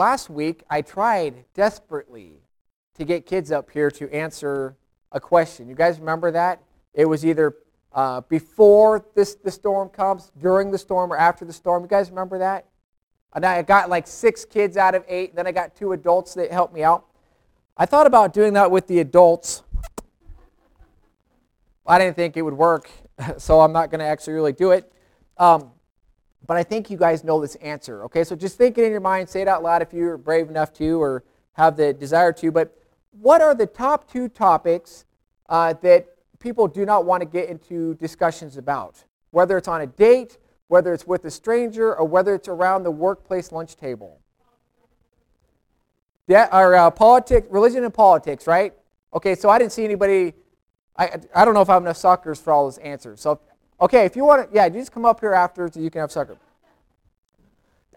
last week I tried desperately to get kids up here to answer a question. You guys remember that? It was either uh, before this, the storm comes, during the storm, or after the storm. You guys remember that? And I got like six kids out of eight. Then I got two adults that helped me out. I thought about doing that with the adults. I didn't think it would work, so I'm not going to actually really do it. Um, but I think you guys know this answer. Okay, so just think it in your mind, say it out loud if you're brave enough to or have the desire to. But what are the top two topics uh, that people do not want to get into discussions about? Whether it's on a date, whether it's with a stranger, or whether it's around the workplace lunch table. Yeah, or uh, politics, religion and politics, right? Okay, so I didn't see anybody. I, I don't know if I have enough suckers for all those answers. So Okay, if you want to, yeah, just come up here after so you can have supper.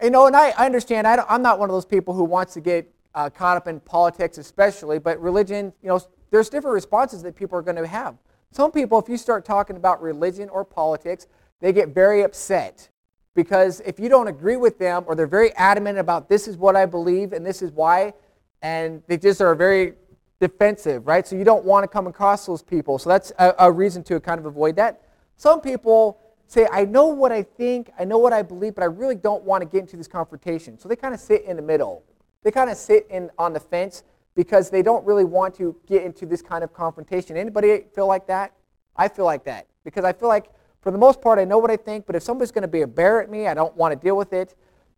You know, and I, I understand, I am not one of those people who wants to get uh, caught up in politics especially, but religion, you know, there's different responses that people are going to have. Some people, if you start talking about religion or politics, they get very upset because if you don't agree with them or they're very adamant about this is what I believe and this is why, and they just are very defensive, right? So you don't want to come across those people. So that's a, a reason to kind of avoid that. Some people say, I know what I think, I know what I believe, but I really don't want to get into this confrontation. So they kind of sit in the middle. They kind of sit in on the fence because they don't really want to get into this kind of confrontation. Anybody feel like that? I feel like that because I feel like for the most part I know what I think, but if somebody's going to be a bear at me, I don't want to deal with it.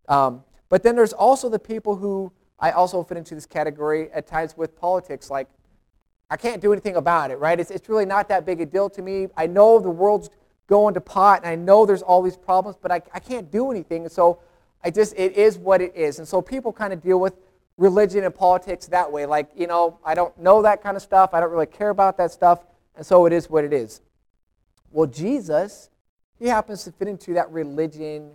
Um, but then there's also the people who I also fit into this category at times with politics, like I can't do anything about it, right? It's, it's really not that big a deal to me. I know the world's going to pot, and I know there's all these problems, but I, I can't do anything. And so I just, it is what it is. And so people kind of deal with religion and politics that way. Like, you know, I don't know that kind of stuff. I don't really care about that stuff. And so it is what it is. Well, Jesus, he happens to fit into that religion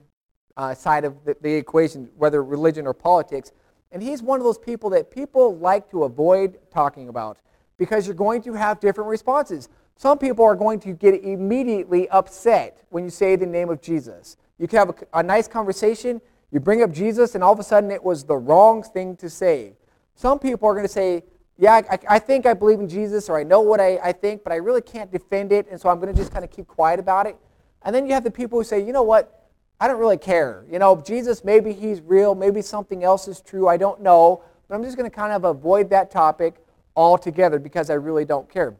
uh, side of the, the equation, whether religion or politics. And he's one of those people that people like to avoid talking about because you're going to have different responses. Some people are going to get immediately upset when you say the name of Jesus. You can have a, a nice conversation, you bring up Jesus, and all of a sudden it was the wrong thing to say. Some people are going to say, yeah, I, I, think I believe in Jesus, or I know what I, I think, but I really can't defend it, and so I'm going to just kind of keep quiet about it. And then you have the people who say, you know what, I don't really care. You know, Jesus, maybe he's real, maybe something else is true, I don't know, but I'm just going to kind of avoid that topic altogether because I really don't care.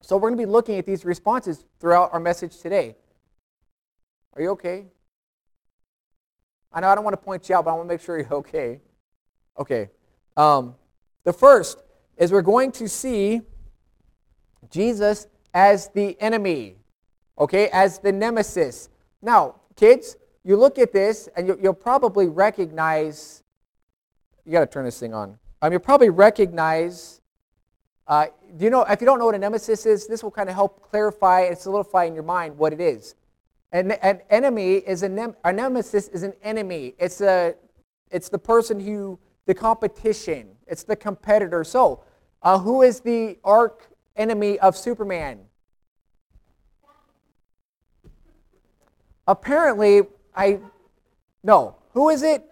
So we're going to be looking at these responses throughout our message today. Are you okay? I know I don't want to point you out, but I want to make sure you're okay. Okay. Um, the first is we're going to see Jesus as the enemy, okay, as the nemesis. Now, kids, you look at this and you, will probably recognize, you got to turn this thing on. Um, you'll probably recognize uh, do you know, if you don't know what a nemesis is, this will kind of help clarify and solidify in your mind what it is. An, an enemy is a, nem- a nemesis is an enemy. It's, a, it's the person who, the competition, it's the competitor. So, uh, who is the arch enemy of Superman? Apparently, I, no. Who is it?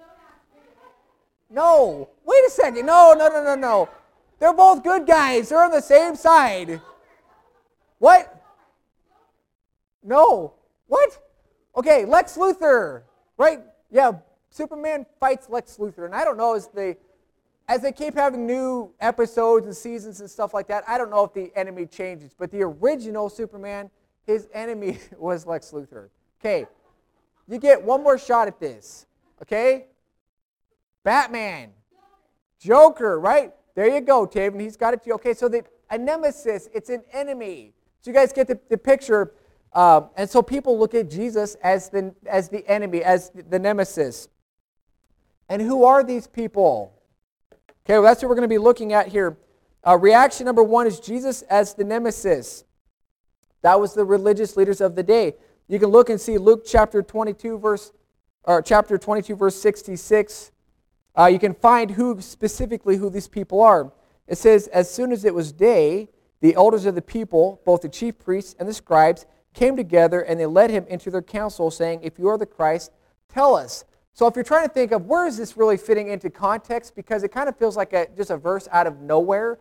No. Wait a second. No, no, no, no, no. They're both good guys. They're on the same side. What? No. What? Okay, Lex Luthor. Right? Yeah, Superman fights Lex Luthor. And I don't know as they as they keep having new episodes and seasons and stuff like that, I don't know if the enemy changes. But the original Superman, his enemy was Lex Luthor. Okay. You get one more shot at this. Okay? Batman. Joker, right? There you go, Taven. He's got it to you. Okay, so the, a nemesis, it's an enemy. So you guys get the, the picture. Um, and so people look at Jesus as the, as the enemy, as the nemesis. And who are these people? Okay, well, that's what we're going to be looking at here. Uh, reaction number one is Jesus as the nemesis. That was the religious leaders of the day. You can look and see Luke chapter 22, verse, or chapter 22, verse 66 uh, you can find who specifically who these people are. It says, As soon as it was day, the elders of the people, both the chief priests and the scribes, came together and they led him into their council, saying, If you are the Christ, tell us. So if you're trying to think of where is this really fitting into context, because it kind of feels like a, just a verse out of nowhere.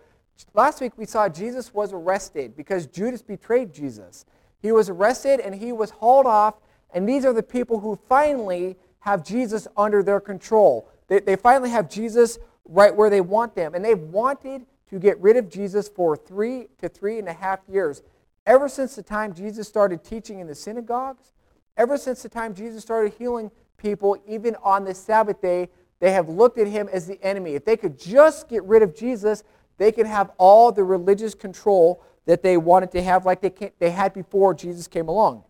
Last week we saw Jesus was arrested because Judas betrayed Jesus. He was arrested and he was hauled off, and these are the people who finally have Jesus under their control. They, they finally have Jesus right where they want them. And they've wanted to get rid of Jesus for three to three and a half years. Ever since the time Jesus started teaching in the synagogues, ever since the time Jesus started healing people, even on the Sabbath day, they have looked at him as the enemy. If they could just get rid of Jesus, they could have all the religious control that they wanted to have, like they, they had before Jesus came along.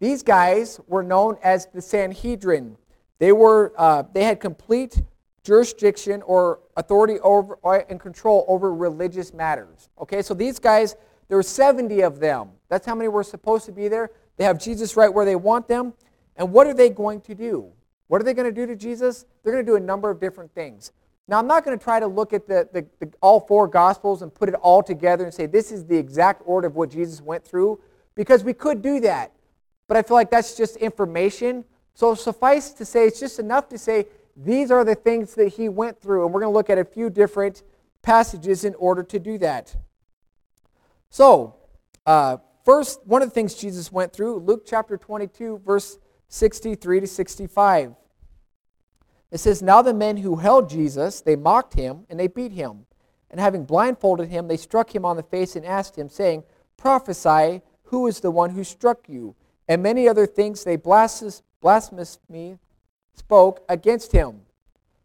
These guys were known as the Sanhedrin. They, were, uh, they had complete jurisdiction or authority over and control over religious matters. Okay, so these guys, there were 70 of them. That's how many were supposed to be there. They have Jesus right where they want them. And what are they going to do? What are they going to do to Jesus? They're going to do a number of different things. Now, I'm not going to try to look at the, the, the, all four Gospels and put it all together and say this is the exact order of what Jesus went through, because we could do that. But I feel like that's just information. So suffice to say, it's just enough to say these are the things that he went through. And we're going to look at a few different passages in order to do that. So, uh, first, one of the things Jesus went through, Luke chapter 22, verse 63 to 65. It says, Now the men who held Jesus, they mocked him and they beat him. And having blindfolded him, they struck him on the face and asked him, saying, Prophesy, who is the one who struck you? And many other things they blasphemously spoke against him.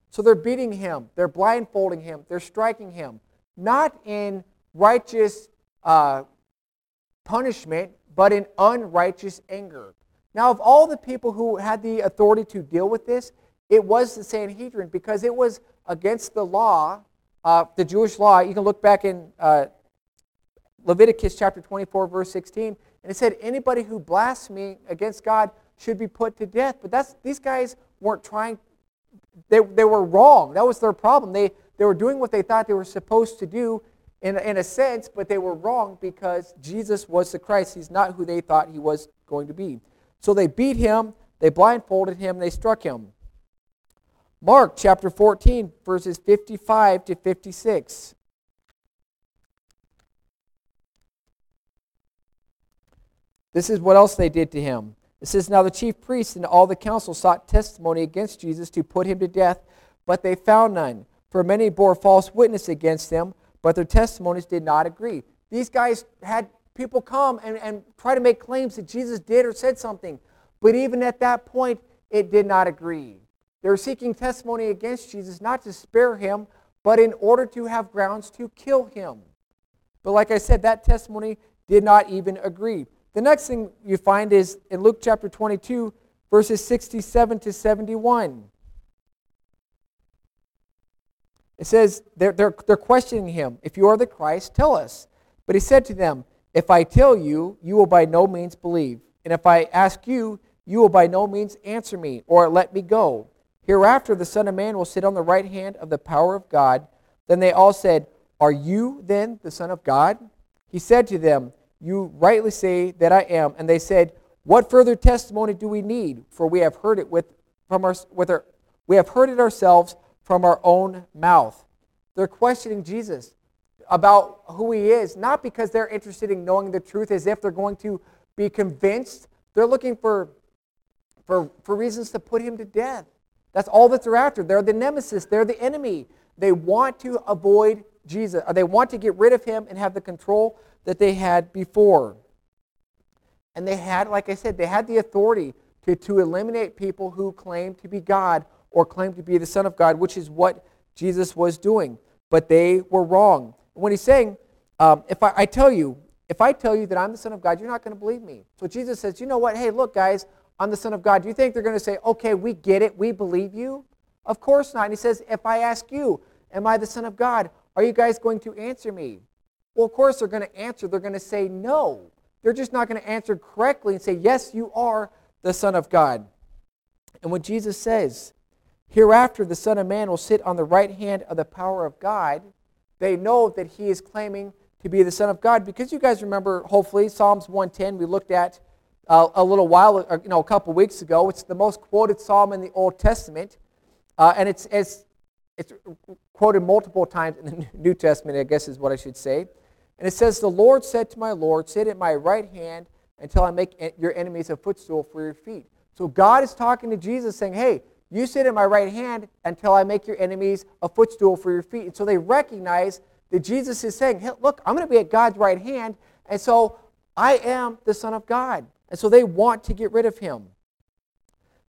So they're beating him, they're blindfolding him, they're striking him, not in righteous uh, punishment, but in unrighteous anger. Now, of all the people who had the authority to deal with this, it was the Sanhedrin because it was against the law, uh, the Jewish law. You can look back in uh, Leviticus chapter 24, verse 16, and it said anybody who blasphemes against God should be put to death. But that's these guys weren't trying, they, they were wrong. That was their problem. They, they were doing what they thought they were supposed to do in, in a sense, but they were wrong because Jesus was the Christ. He's not who they thought he was going to be. So they beat him, they blindfolded him, they struck him. Mark chapter 14, verses 55 to 56. This is what else they did to him. It says, Now the chief priests and all the council sought testimony against Jesus to put him to death, but they found none. For many bore false witness against them, but their testimonies did not agree. These guys had people come and, and try to make claims that Jesus did or said something. But even at that point, it did not agree. They were seeking testimony against Jesus, not to spare him, but in order to have grounds to kill him. But like I said, that testimony did not even agree. The next thing you find is in Luke chapter 22, verses 67 to 71. It says, they're, they're, they're questioning him. If you are the Christ, tell us. But he said to them, If I tell you, you will by no means believe. And if I ask you, you will by no means answer me or let me go. Hereafter the Son of Man will sit on the right hand of the power of God. Then they all said, Are you then the Son of God? He said to them, you rightly say that I am. And they said, What further testimony do we need? For we have heard it with, from our, with our, we have heard it ourselves from our own mouth. They're questioning Jesus about who he is, not because they're interested in knowing the truth as if they're going to be convinced. They're looking for, for, for reasons to put him to death. That's all that they're after. They're the nemesis, they're the enemy. They want to avoid Jesus, or they want to get rid of him and have the control that they had before. And they had, like I said, they had the authority to, to eliminate people who claimed to be God or claimed to be the Son of God, which is what Jesus was doing. But they were wrong. When he's saying, um, if I, I tell you, if I tell you that I'm the Son of God, you're not going to believe me. So Jesus says, you know what? Hey, look, guys, I'm the Son of God. Do you think they're going to say, okay, we get it, we believe you? Of course not. And he says, if I ask you, am I the Son of God? Are you guys going to answer me? Well, of course, they're going to answer. They're going to say no. They're just not going to answer correctly and say, Yes, you are the Son of God. And when Jesus says, Hereafter the Son of Man will sit on the right hand of the power of God, they know that he is claiming to be the Son of God. Because you guys remember, hopefully, Psalms 110, we looked at uh, a little while, or, uh, you know, a couple weeks ago. It's the most quoted psalm in the Old Testament, uh, and it's, it's, it's quoted multiple times in the New Testament, I guess is what I should say. And it says, The Lord said to my Lord, Sit at my right hand until I make your enemies a footstool for your feet. So God is talking to Jesus saying, Hey, you sit at my right hand until I make your enemies a footstool for your feet. And so they recognize that Jesus is saying, hey, Look, I'm going to be at God's right hand. And so I am the Son of God. And so they want to get rid of him.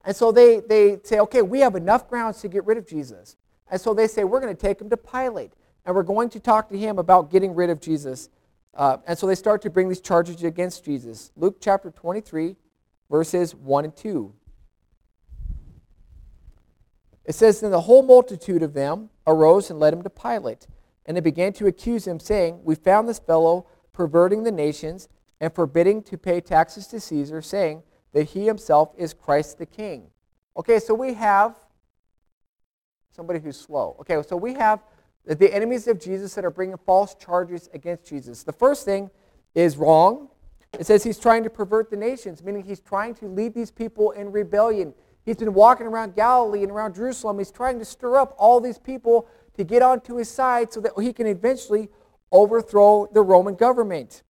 And so they, they say, okay, we have enough grounds to get rid of Jesus. And so they say, we're going to take him to Pilate. And we're going to talk to him about getting rid of Jesus. Uh, and so they start to bring these charges against Jesus. Luke chapter 23, verses 1 and 2. It says, Then the whole multitude of them arose and led him to Pilate. And they began to accuse him, saying, We found this fellow perverting the nations and forbidding to pay taxes to Caesar, saying that he himself is Christ the King. Okay, so we have somebody who's slow. Okay, so we have the enemies of Jesus that are bringing false charges against Jesus. The first thing is wrong. It says he's trying to pervert the nations, meaning he's trying to lead these people in rebellion. He's been walking around Galilee and around Jerusalem. He's trying to stir up all these people to get onto his side so that he can eventually overthrow the Roman government.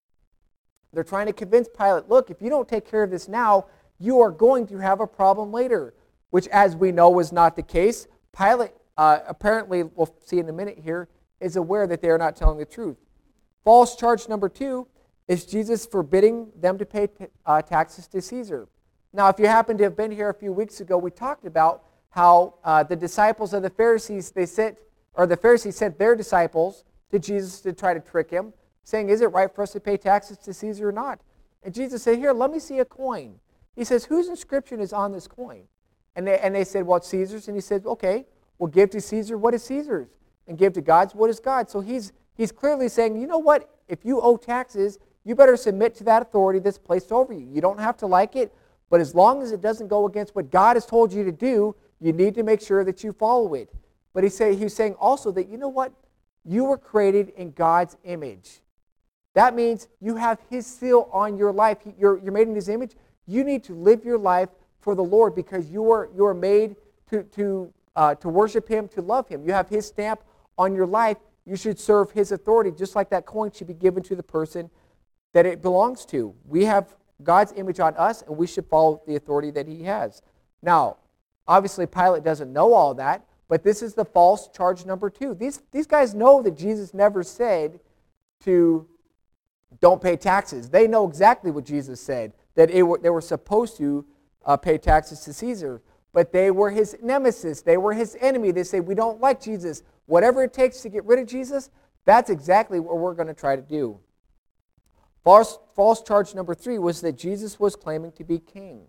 They're trying to convince Pilate, look, if you don't take care of this now, you are going to have a problem later, which, as we know, was not the case. Pilate, uh, apparently, we'll see in a minute here, is aware that they are not telling the truth. False charge number two is Jesus forbidding them to pay t- uh, taxes to Caesar. Now, if you happen to have been here a few weeks ago, we talked about how uh, the disciples of the Pharisees, they sent, or the Pharisees sent their disciples to Jesus to try to trick him saying, Is it right for us to pay taxes to Caesar or not? And Jesus said, Here, let me see a coin. He says, Whose inscription is on this coin? And they, and they said, Well, it's Caesar's. And he said, Okay, well, give to Caesar what is Caesar's, and give to God's what is God's. So he's, he's clearly saying, You know what? If you owe taxes, you better submit to that authority that's placed over you. You don't have to like it, but as long as it doesn't go against what God has told you to do, you need to make sure that you follow it. But he say, he's saying also that, you know what? You were created in God's image. That means you have His seal on your life. You're, you're made in His image. You need to live your life for the Lord because you are, you are made to, to, uh, to worship Him, to love Him. You have His stamp on your life. You should serve His authority, just like that coin should be given to the person that it belongs to. We have God's image on us, and we should follow the authority that He has. Now, obviously, Pilate doesn't know all that, but this is the false charge number two. These, these guys know that Jesus never said to don't pay taxes. They know exactly what Jesus said, that were, they were supposed to uh, pay taxes to Caesar. But they were his nemesis. They were his enemy. They say, We don't like Jesus. Whatever it takes to get rid of Jesus, that's exactly what we're going to try to do. False, false charge number three was that Jesus was claiming to be king.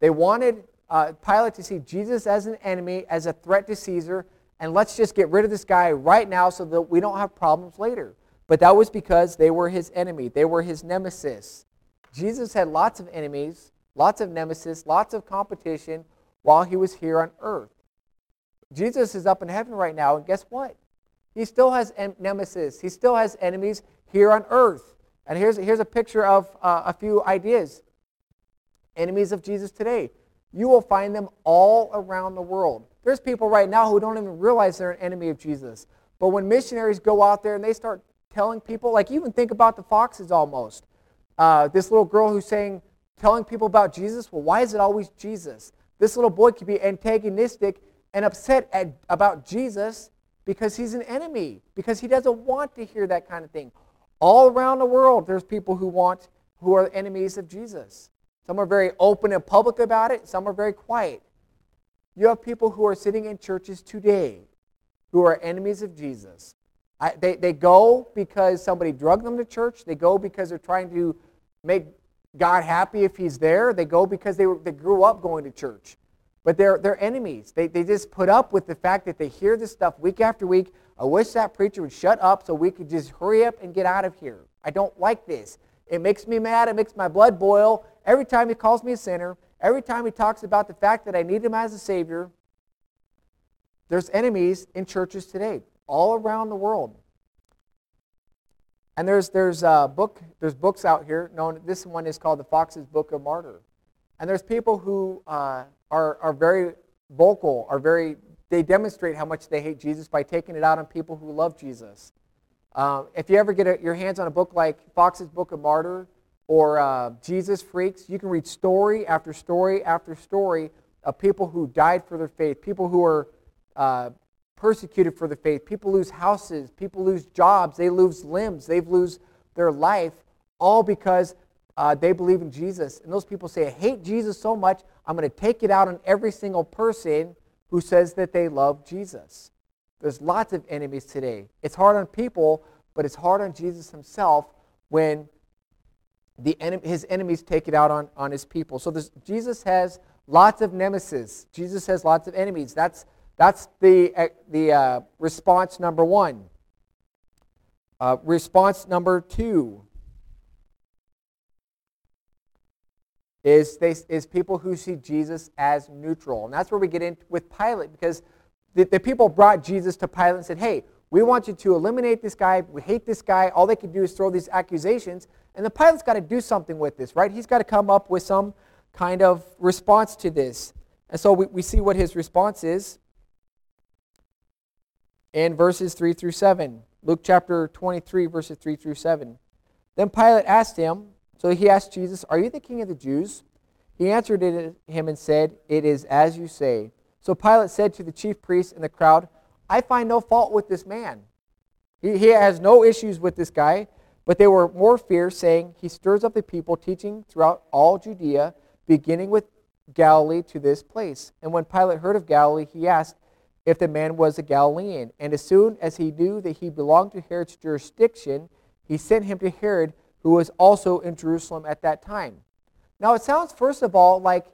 They wanted uh, Pilate to see Jesus as an enemy, as a threat to Caesar, and let's just get rid of this guy right now so that we don't have problems later. But that was because they were his enemy, they were his nemesis. Jesus had lots of enemies, lots of nemesis, lots of competition while he was here on earth. Jesus is up in heaven right now, and guess what? He still has nemesis. He still has enemies here on earth. And here's, here's a picture of uh, a few ideas. Enemies of Jesus today. You will find them all around the world. There's people right now who don't even realize they're an enemy of Jesus. But when missionaries go out there and they start telling people, like even think about the foxes almost. Uh, this little girl who's saying, telling people about Jesus, well, why is it always Jesus? This little boy could be antagonistic and upset at, about Jesus because he's an enemy, because he doesn't want to hear that kind of thing. All around the world, there's people who want, who are enemies of Jesus. Some are very open and public about it, some are very quiet. You have people who are sitting in churches today who are enemies of Jesus. I, they, they go because somebody drugged them to church. They go because they're trying to make God happy if He's there. They go because they, were, they grew up going to church. But they're, they're enemies. They, they just put up with the fact that they hear this stuff week after week. I wish that preacher would shut up so we could just hurry up and get out of here. I don't like this. It makes me mad. It makes my blood boil. Every time he calls me a sinner, every time he talks about the fact that I need him as a Savior, there's enemies in churches today all around the world. And there's there's a book there's books out here known this one is called the Foxe's Book of Martyr, and there's people who uh, are are very vocal, are very they demonstrate how much they hate Jesus by taking it out on people who love Jesus. Uh, if you ever get a, your hands on a book like Foxe's Book of Martyr or uh, Jesus Freaks, you can read story after story after story of people who died for their faith, people who are uh, persecuted for the faith. People lose houses, people lose jobs, they lose limbs, they lose their life, all because uh, they believe in Jesus. And those people say, I hate Jesus so much, I'm going to take it out on every single person who says that they love Jesus. There's lots of enemies today. It's hard on people, but it's hard on Jesus himself when the en- his enemies take it out on, on his people. So Jesus has lots of nemesis. Jesus has lots of enemies. That's that's the, uh, the uh, response number one. Uh, response number two is, they, is people who see Jesus as neutral. And that's where we get in with Pilate because the, the people brought Jesus to Pilate and said, hey, we want you to eliminate this guy. We hate this guy. All they can do is throw these accusations. And the Pilate's got to do something with this, right? He's got to come up with some kind of response to this. And so we, we see what his response is in verses 3 through 7. Luke chapter 23, verses 3 through 7. Then Pilate asked him, so he asked Jesus, Are you the king of the Jews? He answered him and said, It is as you say. So Pilate said to the chief priests and the crowd, I find no fault with this man. He, he has no issues with this guy, but they were more fierce, saying, He stirs up the people, teaching throughout all Judea, beginning with Galilee to this place. And when Pilate heard of Galilee, he asked, if the man was a Galilean. And as soon as he knew that he belonged to Herod's jurisdiction, he sent him to Herod, who was also in Jerusalem at that time. Now, it sounds, first of all, like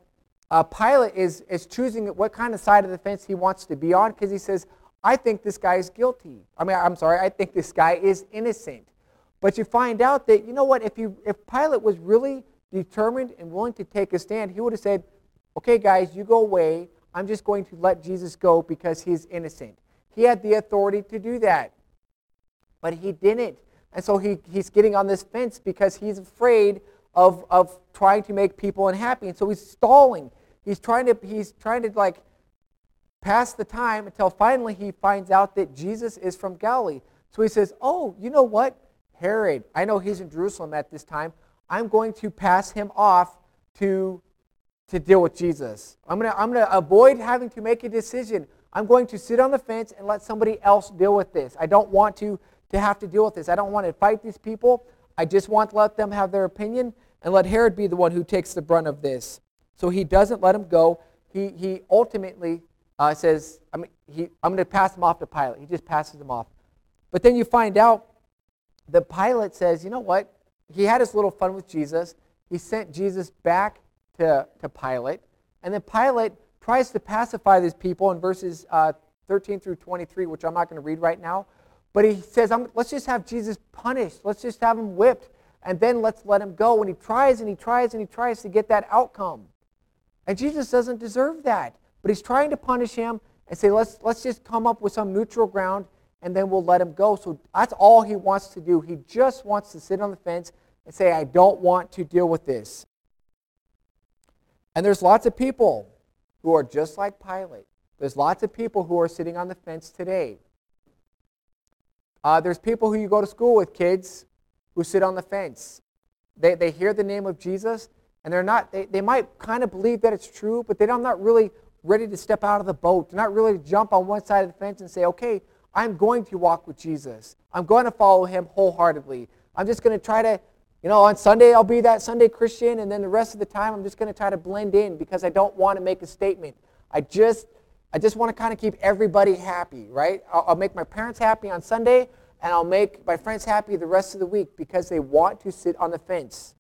uh, Pilate is, is choosing what kind of side of the fence he wants to be on because he says, I think this guy is guilty. I mean, I'm sorry, I think this guy is innocent. But you find out that, you know what, if, you, if Pilate was really determined and willing to take a stand, he would have said, okay, guys, you go away. I'm just going to let Jesus go because he's innocent. He had the authority to do that, but he didn't. And so he, he's getting on this fence because he's afraid of, of trying to make people unhappy. And so he's stalling. He's trying to, he's trying to like pass the time until finally he finds out that Jesus is from Galilee. So he says, Oh, you know what? Herod, I know he's in Jerusalem at this time. I'm going to pass him off to to deal with Jesus. I'm going to I'm going to avoid having to make a decision. I'm going to sit on the fence and let somebody else deal with this. I don't want to, to have to deal with this. I don't want to fight these people. I just want to let them have their opinion and let Herod be the one who takes the brunt of this. So he doesn't let him go. He, he ultimately uh, says, I mean, he, I'm going to pass him off to Pilate. He just passes him off. But then you find out that Pilate says, you know what? He had his little fun with Jesus. He sent Jesus back to, to Pilate. And then Pilate tries to pacify these people in verses uh, 13 through 23, which I'm not going to read right now. But he says, let's just have Jesus punished. Let's just have him whipped. And then let's let him go. And he tries and he tries and he tries to get that outcome. And Jesus doesn't deserve that. But he's trying to punish him and say, let's, let's just come up with some neutral ground and then we'll let him go. So that's all he wants to do. He just wants to sit on the fence and say, I don't want to deal with this. And there's lots of people who are just like Pilate. There's lots of people who are sitting on the fence today. Uh, there's people who you go to school with, kids, who sit on the fence. They, they hear the name of Jesus, and they're not, they, they might kind of believe that it's true, but they're not really ready to step out of the boat. They're not really to jump on one side of the fence and say, okay, I'm going to walk with Jesus. I'm going to follow him wholeheartedly. I'm just going to try to you know, on Sunday I'll be that Sunday Christian, and then the rest of the time I'm just going to try to blend in because I don't want to make a statement. I just, I just want to kind of keep everybody happy, right? I'll, I'll make my parents happy on Sunday, and I'll make my friends happy the rest of the week because they want to sit on the fence.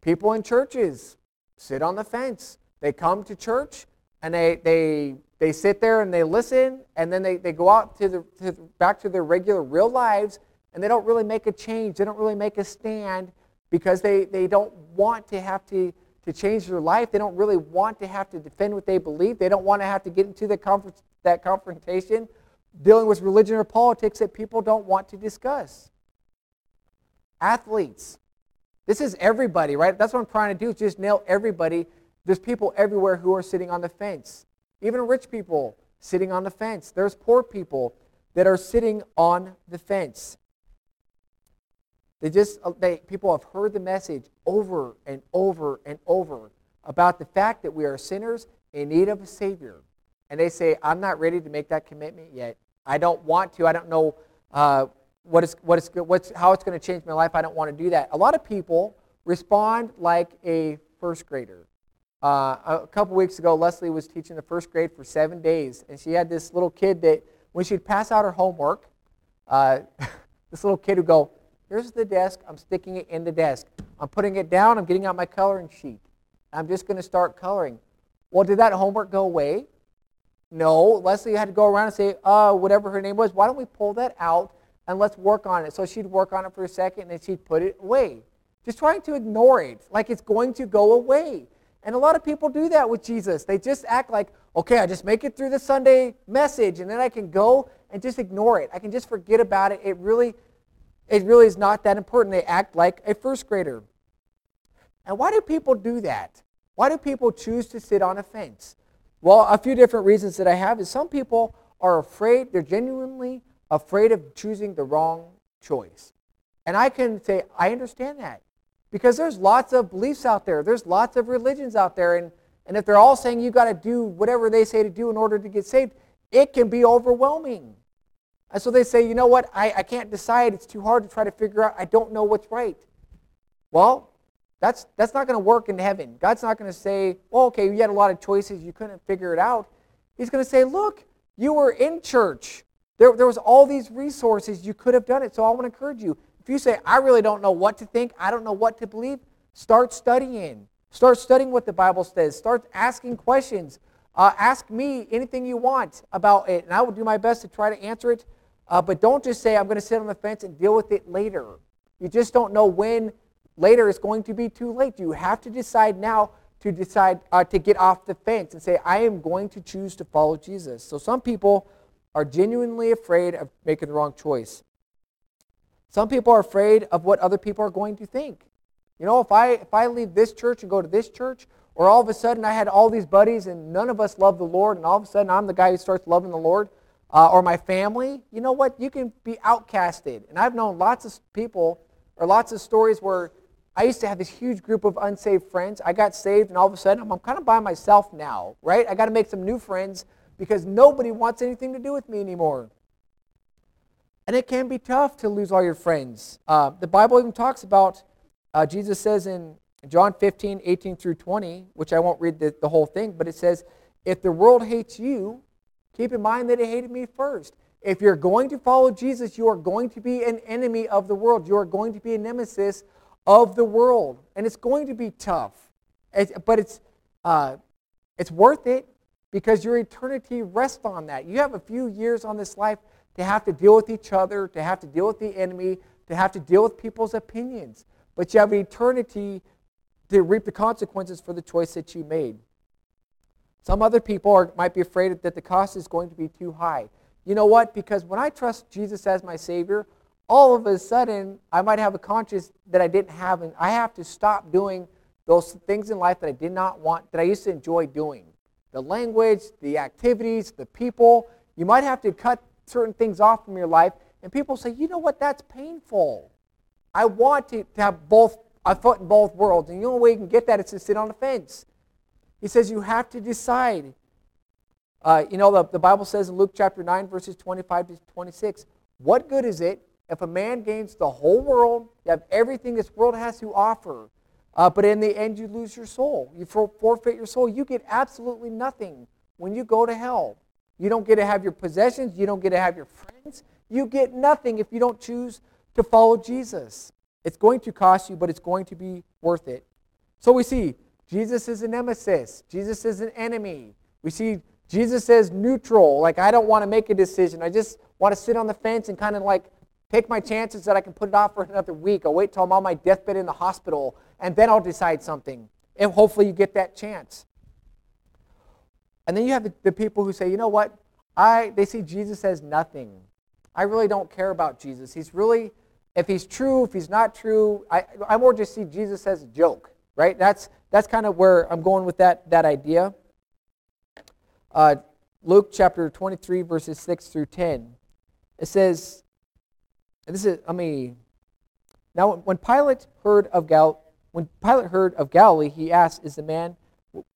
People in churches sit on the fence. They come to church and they, they, they sit there and they listen, and then they, they go out to the, to, back to their regular real lives and they don't really make a change. They don't really make a stand because they, they don't want to have to, to change their life. They don't really want to have to defend what they believe. They don't want to have to get into the conf- that confrontation dealing with religion or politics that people don't want to discuss. athletes. This is everybody, right? That's what I'm trying to do, just nail everybody. There's people everywhere who are sitting on the fence. Even rich people sitting on the fence. There's poor people that are sitting on the fence. They just uh, they people have heard the message over and over and over about the fact that we are sinners in need of a savior. And they say, I'm not ready to make that commitment yet. I don't want to. I don't know uh, what is, what is, what's, how it's going to change my life. I don't want to do that. A lot of people respond like a first grader. Uh, a couple weeks ago, Leslie was teaching the first grade for seven days, and she had this little kid that, when she'd pass out her homework, uh, this little kid would go, Here's the desk. I'm sticking it in the desk. I'm putting it down. I'm getting out my coloring sheet. I'm just going to start coloring. Well, did that homework go away? No. Leslie had to go around and say, uh, whatever her name was, why don't we pull that out and let's work on it. So she'd work on it for a second and then she'd put it away. Just trying to ignore it, like it's going to go away. And a lot of people do that with Jesus. They just act like, okay, I just make it through the Sunday message and then I can go and just ignore it. I can just forget about it. It really, it really is not that important. They act like a first grader. And why do people do that? Why do people choose to sit on a fence? Well, a few different reasons that I have is some people are afraid, they're genuinely afraid of choosing the wrong choice. And I can say, I understand that. Because there's lots of beliefs out there, there's lots of religions out there, and, and if they're all saying you got to do whatever they say to do in order to get saved, it can be overwhelming. And so they say, you know what, I, I can't decide. It's too hard to try to figure out. I don't know what's right. Well, that's, that's not going to work in heaven. God's not going to say, well, okay, you had a lot of choices. You couldn't figure it out. He's going to say, look, you were in church. There, there was all these resources. You could have done it. So I want to encourage you. If you say, I really don't know what to think, I don't know what to believe, start studying. Start studying what the Bible says. Start asking questions. Uh, ask me anything you want about it, and I will do my best to try to answer it. Uh, but don't just say, I'm going to sit on the fence and deal with it later. You just don't know when later is going to be too late. You have to decide now to decide uh, to get off the fence and say, I am going to choose to follow Jesus. So some people are genuinely afraid of making the wrong choice. Some people are afraid of what other people are going to think. You know, if I if I leave this church and go to this church, or all of a sudden I had all these buddies and none of us love the Lord, and all of a sudden I'm the guy who starts loving the Lord, uh, or my family, you know what? You can be outcasted. And I've known lots of people or lots of stories where I used to have this huge group of unsaved friends. I got saved, and all of a sudden I'm, I'm kind of by myself now, right? I got to make some new friends because nobody wants anything to do with me anymore. And it can be tough to lose all your friends. Uh, the Bible even talks about, uh, Jesus says in John 15, 18 through 20, which I won't read the, the whole thing, but it says, If the world hates you, keep in mind that it hated me first. If you're going to follow Jesus, you are going to be an enemy of the world. You are going to be a nemesis of the world. And it's going to be tough. It's, but it's, uh, it's worth it because your eternity rests on that. You have a few years on this life to have to deal with each other, to have to deal with the enemy, to have to deal with people's opinions. But you have eternity to reap the consequences for the choice that you made. Some other people are, might be afraid that the cost is going to be too high. You know what? Because when I trust Jesus as my Savior, all of a sudden I might have a conscience that I didn't have, and I have to stop doing those things in life that I did not want, that I used to enjoy doing. The language, the activities, the people. You might have to cut certain things off from your life. And people say, you know what, that's painful. I want to, to have both a foot in both worlds. And the only way you can get that is to sit on the fence. He says you have to decide. Uh, you know, the, the Bible says in Luke chapter 9, verses 25 to 26, what good is it if a man gains the whole world, you have everything this world has to offer, uh, but in the end you lose your soul? You forfeit your soul. You get absolutely nothing when you go to hell. You don't get to have your possessions. You don't get to have your friends. You get nothing if you don't choose to follow Jesus. It's going to cost you, but it's going to be worth it. So we see Jesus is a nemesis, Jesus is an enemy. We see Jesus as neutral. Like, I don't want to make a decision. I just want to sit on the fence and kind of like take my chances that I can put it off for another week. I'll wait till I'm on my deathbed in the hospital, and then I'll decide something. And hopefully you get that chance. And then you have the, the people who say, you know what? I, they see Jesus as nothing. I really don't care about Jesus. He's really if he's true, if he's not true. I, I more just see Jesus as a joke, right? That's, that's kind of where I'm going with that, that idea. Uh, Luke chapter 23, verses 6 through 10. It says, this is, I mean, now when Pilate heard of Gal, when Pilate heard of Galilee, he asked, "Is the man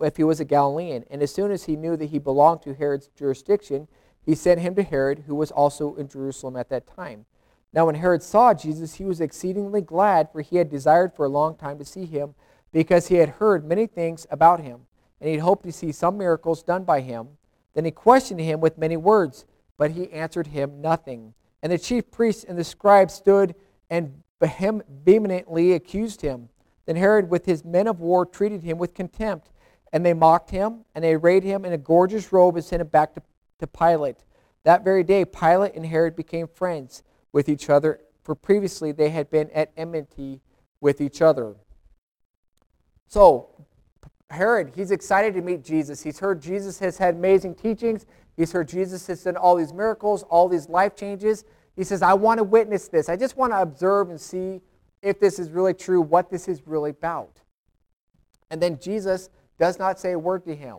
if he was a Galilean?" And as soon as he knew that he belonged to Herod's jurisdiction, he sent him to Herod, who was also in Jerusalem at that time. Now, when Herod saw Jesus, he was exceedingly glad, for he had desired for a long time to see him, because he had heard many things about him, and he hoped to see some miracles done by him. Then he questioned him with many words, but he answered him nothing. And the chief priests and the scribes stood and vehemently accused him. Then Herod, with his men of war, treated him with contempt, and they mocked him, and they arrayed him in a gorgeous robe and sent him back to, to Pilate. That very day, Pilate and Herod became friends with each other, for previously they had been at enmity with each other. So, Herod, he's excited to meet Jesus. He's heard Jesus has had amazing teachings. He's heard Jesus has done all these miracles, all these life changes. He says, I want to witness this. I just want to observe and see if this is really true, what this is really about. And then Jesus does not say a word to him.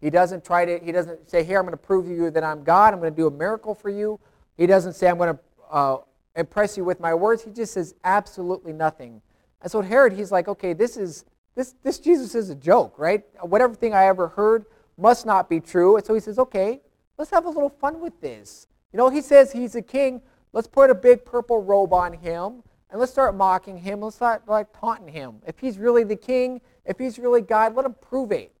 He doesn't try to, he doesn't say, Here, I'm going to prove to you that I'm God. I'm going to do a miracle for you. He doesn't say, I'm going to uh, impress you with my words. He just says absolutely nothing. And so Herod, he's like, okay, this is this this Jesus is a joke, right? Whatever thing I ever heard must not be true. And so he says, okay, let's have a little fun with this. You know, he says he's a king. Let's put a big purple robe on him and let's start mocking him. Let's start like taunting him. If he's really the king, if he's really God, let him prove it.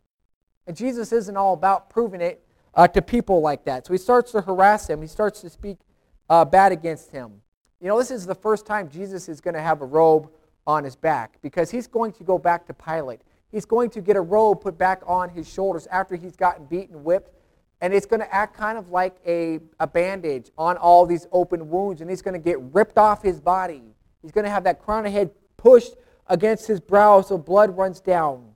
And Jesus isn't all about proving it uh, to people like that. So he starts to harass him. He starts to speak uh, bad against him. You know, this is the first time Jesus is going to have a robe on his back because he's going to go back to Pilate. He's going to get a robe put back on his shoulders after he's gotten beaten, whipped, and it's going to act kind of like a, a bandage on all these open wounds, and he's going to get ripped off his body. He's going to have that crown of head pushed against his brow so blood runs down.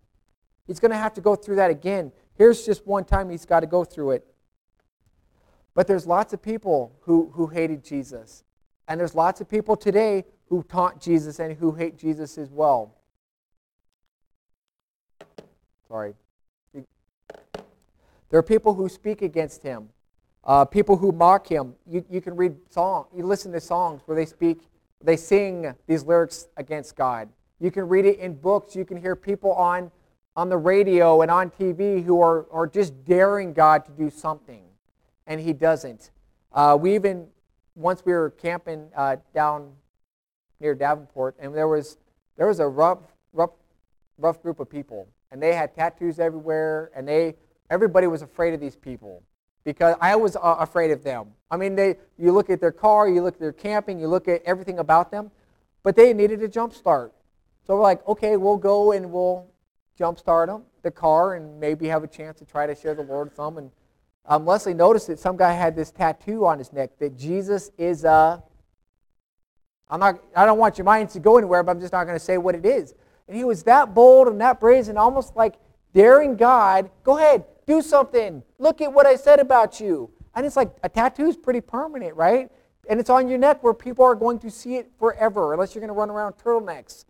He's going to have to go through that again. Here's just one time he's got to go through it. But there's lots of people who, who hated Jesus. And there's lots of people today who taunt Jesus and who hate Jesus as well. Sorry. There are people who speak against him, uh, people who mock him. You, you can read songs, you listen to songs where they speak, they sing these lyrics against God. You can read it in books. You can hear people on, on the radio and on TV who are, are just daring God to do something and he doesn't. Uh, we even, once we were camping uh, down near Davenport, and there was, there was a rough, rough, rough group of people, and they had tattoos everywhere, and they, everybody was afraid of these people because I was uh, afraid of them. I mean, they, you look at their car, you look at their camping, you look at everything about them, but they needed a jump start. So we're like, okay, we'll go and we'll jump start them, the car, and maybe have a chance to try to share the Lord with them and um, Leslie noticed that some guy had this tattoo on his neck that Jesus is a. I'm not. I don't want your minds to go anywhere, but I'm just not going to say what it is. And he was that bold and that brazen, almost like daring God. Go ahead, do something. Look at what I said about you. And it's like a tattoo is pretty permanent, right? And it's on your neck where people are going to see it forever, unless you're going to run around turtlenecks,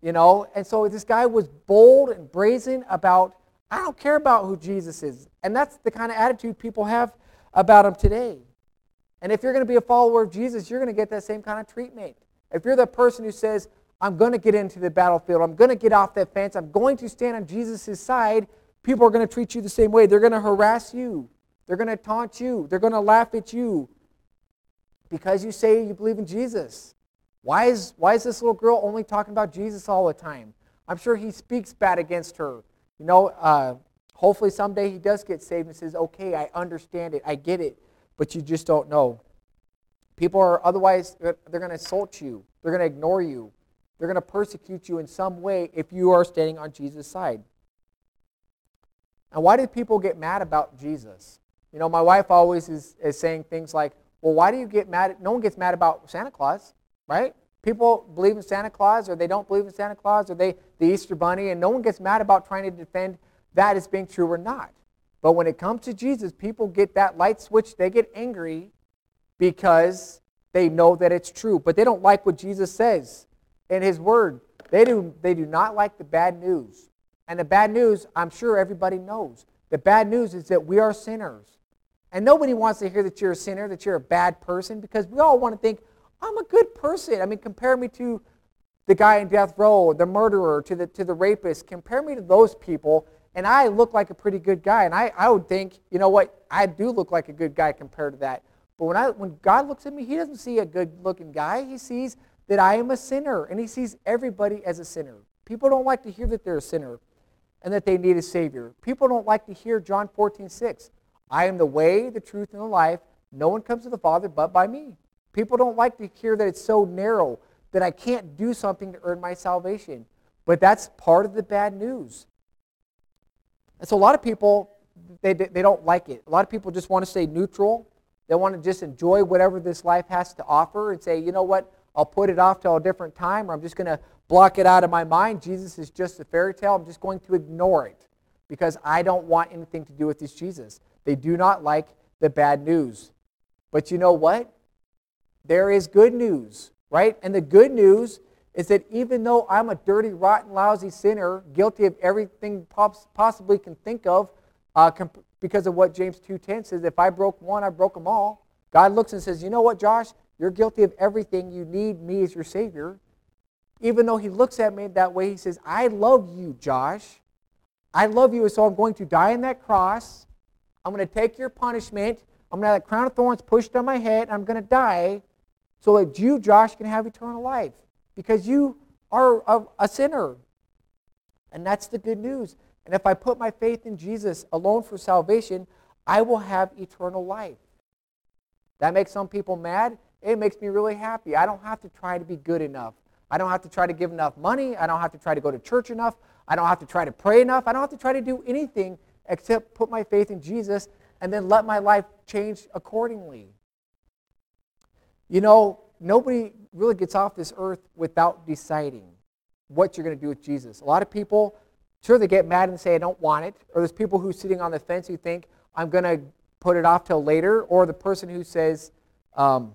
you know. And so this guy was bold and brazen about I don't care about who Jesus is. And that's the kind of attitude people have about him today. And if you're going to be a follower of Jesus, you're going to get that same kind of treatment. If you're the person who says, I'm going to get into the battlefield, I'm going to get off that fence, I'm going to stand on Jesus' side, people are going to treat you the same way. They're going to harass you, they're going to taunt you, they're going to laugh at you because you say you believe in Jesus. Why is, why is this little girl only talking about Jesus all the time? I'm sure he speaks bad against her. You know, uh, hopefully someday he does get saved and says, okay, I understand it, I get it, but you just don't know. People are otherwise, they're going to insult you, they're going to ignore you, they're going to persecute you in some way if you are standing on Jesus' side. And why do people get mad about Jesus? You know, my wife always is, is saying things like, well, why do you get mad? No one gets mad about Santa Claus, right? People believe in Santa Claus or they don't believe in Santa Claus or they the Easter bunny and no one gets mad about trying to defend that as being true or not. But when it comes to Jesus, people get that light switch, they get angry because They know that it's true, but they don't like what Jesus says in his word. They do, they do not like the bad news. And the bad news, I'm sure everybody knows. The bad news is that we are sinners. And nobody wants to hear that you're a sinner, that you're a bad person, because we all want to think, I'm a good person. I mean, compare me to the guy in death row, the murderer, to the, to the rapist. Compare me to those people, and I look like a pretty good guy. And I, I would think, you know what, I do look like a good guy compared to that. But when, I, when God looks at me, he doesn't see a good looking guy. He sees that I am a sinner, and he sees everybody as a sinner. People don't like to hear that they're a sinner and that they need a Savior. People don't like to hear John 14, 6. I am the way, the truth, and the life. No one comes to the Father but by me. People don't like to hear that it's so narrow that I can't do something to earn my salvation. But that's part of the bad news. And so a lot of people, they, they don't like it. A lot of people just want to stay neutral. They want to just enjoy whatever this life has to offer and say, you know what, I'll put it off till a different time, or I'm just going to block it out of my mind. Jesus is just a fairy tale. I'm just going to ignore it because I don't want anything to do with this Jesus. They do not like the bad news. But you know what? There is good news, right? And the good news is that even though I'm a dirty, rotten, lousy sinner, guilty of everything possibly can think of, uh, comp- because of what James 2.10 says, if I broke one, I broke them all. God looks and says, you know what, Josh? You're guilty of everything. You need me as your Savior. Even though he looks at me that way, he says, I love you, Josh. I love you, so I'm going to die on that cross. I'm going to take your punishment. I'm going to have that crown of thorns pushed on my head. I'm going to die so that you, Josh, can have eternal life because you are a, a sinner. And that's the good news. And if I put my faith in Jesus alone for salvation, I will have eternal life. That makes some people mad. It makes me really happy. I don't have to try to be good enough. I don't have to try to give enough money. I don't have to try to go to church enough. I don't have to try to pray enough. I don't have to try to do anything except put my faith in Jesus and then let my life change accordingly. You know, nobody really gets off this earth without deciding what you're going to do with Jesus. A lot of people, sure, they get mad and say, I don't want it. Or there's people who sitting on the fence who think, I'm going to put it off till later. Or the person who says, um,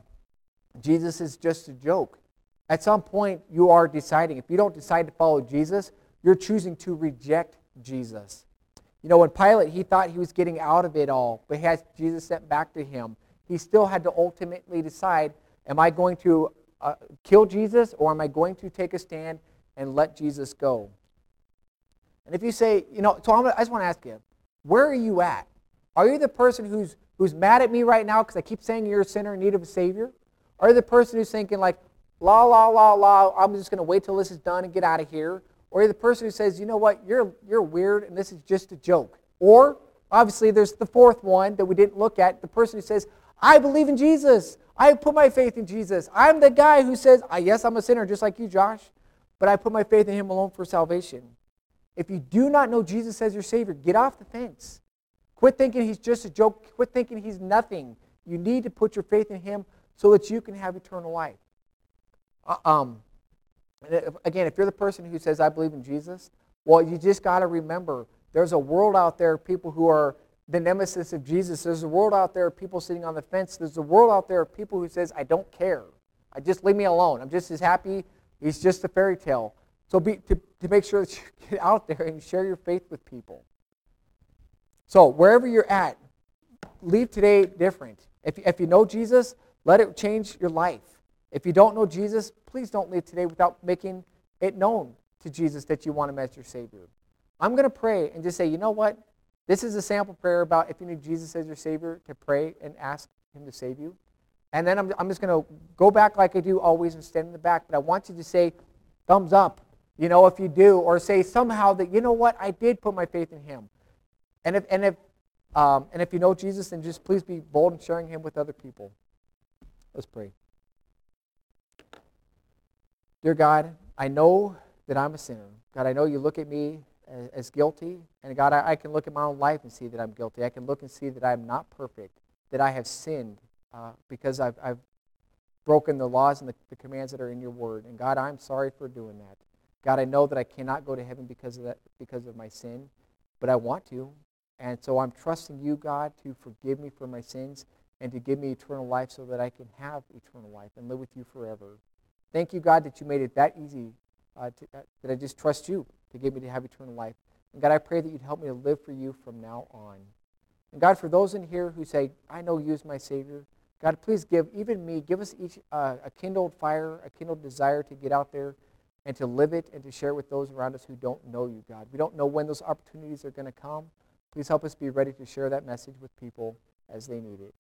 Jesus is just a joke. At some point, you are deciding. If you don't decide to follow Jesus, you're choosing to reject Jesus. You know, when Pilate, he thought he was getting out of it all, but he had Jesus sent back to him. He still had to ultimately decide am I going to uh, kill Jesus or am I going to take a stand and let Jesus go? And if you say, you know, so I'm, i just want to ask you, where are you at? Are you the person who's, who's mad at me right now because I keep saying you're a sinner in need of a Savior? Or the person who's thinking like, la, la, la, la, I'm just going to wait till this is done and get out of here? Or the person who says, you know what, you're, you're weird and this is just a joke. Or, obviously, there's the fourth one that we didn't look at, the person who says, I believe in Jesus. I put my faith in Jesus. I'm the guy who says, ah, yes, I'm a sinner just like you, Josh, but I put my faith in him alone for salvation. If you do not know Jesus as your Savior, get off the fence. Quit thinking he's just a joke. Quit thinking he's nothing. You need to put your faith in him so that you can have eternal life. Uh, um, again, if you're the person who says, I believe in Jesus, well, you just got to remember there's a world out there people who are the nemesis of Jesus. There's a world out there of people sitting on the fence. There's a world out there of people who says, I don't care. I just leave me alone. I'm just as happy. He's just a fairy tale. So be, to, to make sure that you get out there and share your faith with people. So wherever you're at, leave today different. If, if you know Jesus, let it change your life. If you don't know Jesus, please don't leave today without making it known to Jesus that you want him as your Savior. I'm going to pray and just say, you know what? This is a sample prayer about if you need Jesus as your Savior, to pray and ask him to save you. And then I'm, I'm just going to go back like I do always and stand in the back. But I want you to say, thumbs up, you know, if you do, or say somehow that, you know what, I did put my faith in him. And if, and if, um, and if you know Jesus, then just please be bold in sharing him with other people. Let's pray. Dear God, I know that I'm a sinner. God, I know you look at me as, guilty. And God, I, I, can look at my own life and see that I'm guilty. I can look and see that I'm not perfect, that I have sinned uh, because I've, I've broken the laws and the, the commands that are in your word. And God, I'm sorry for doing that. God, I know that I cannot go to heaven because of that, because of my sin, but I want to. And so I'm trusting you, God, to forgive me for my sins and to give me eternal life so that I can have eternal life and live with you forever. Thank you, God, that you made it that easy, uh, to, uh, that I just trust you to give me to have eternal life. And God, I pray that you'd help me to live for you from now on. And God, for those in here who say, I know you as my Savior, God, please give even me, give us each uh, a kindled fire, a kindled desire to get out there and to live it and to share it with those around us who don't know you, God. We don't know when those opportunities are going to come. Please help us be ready to share that message with people as they need it.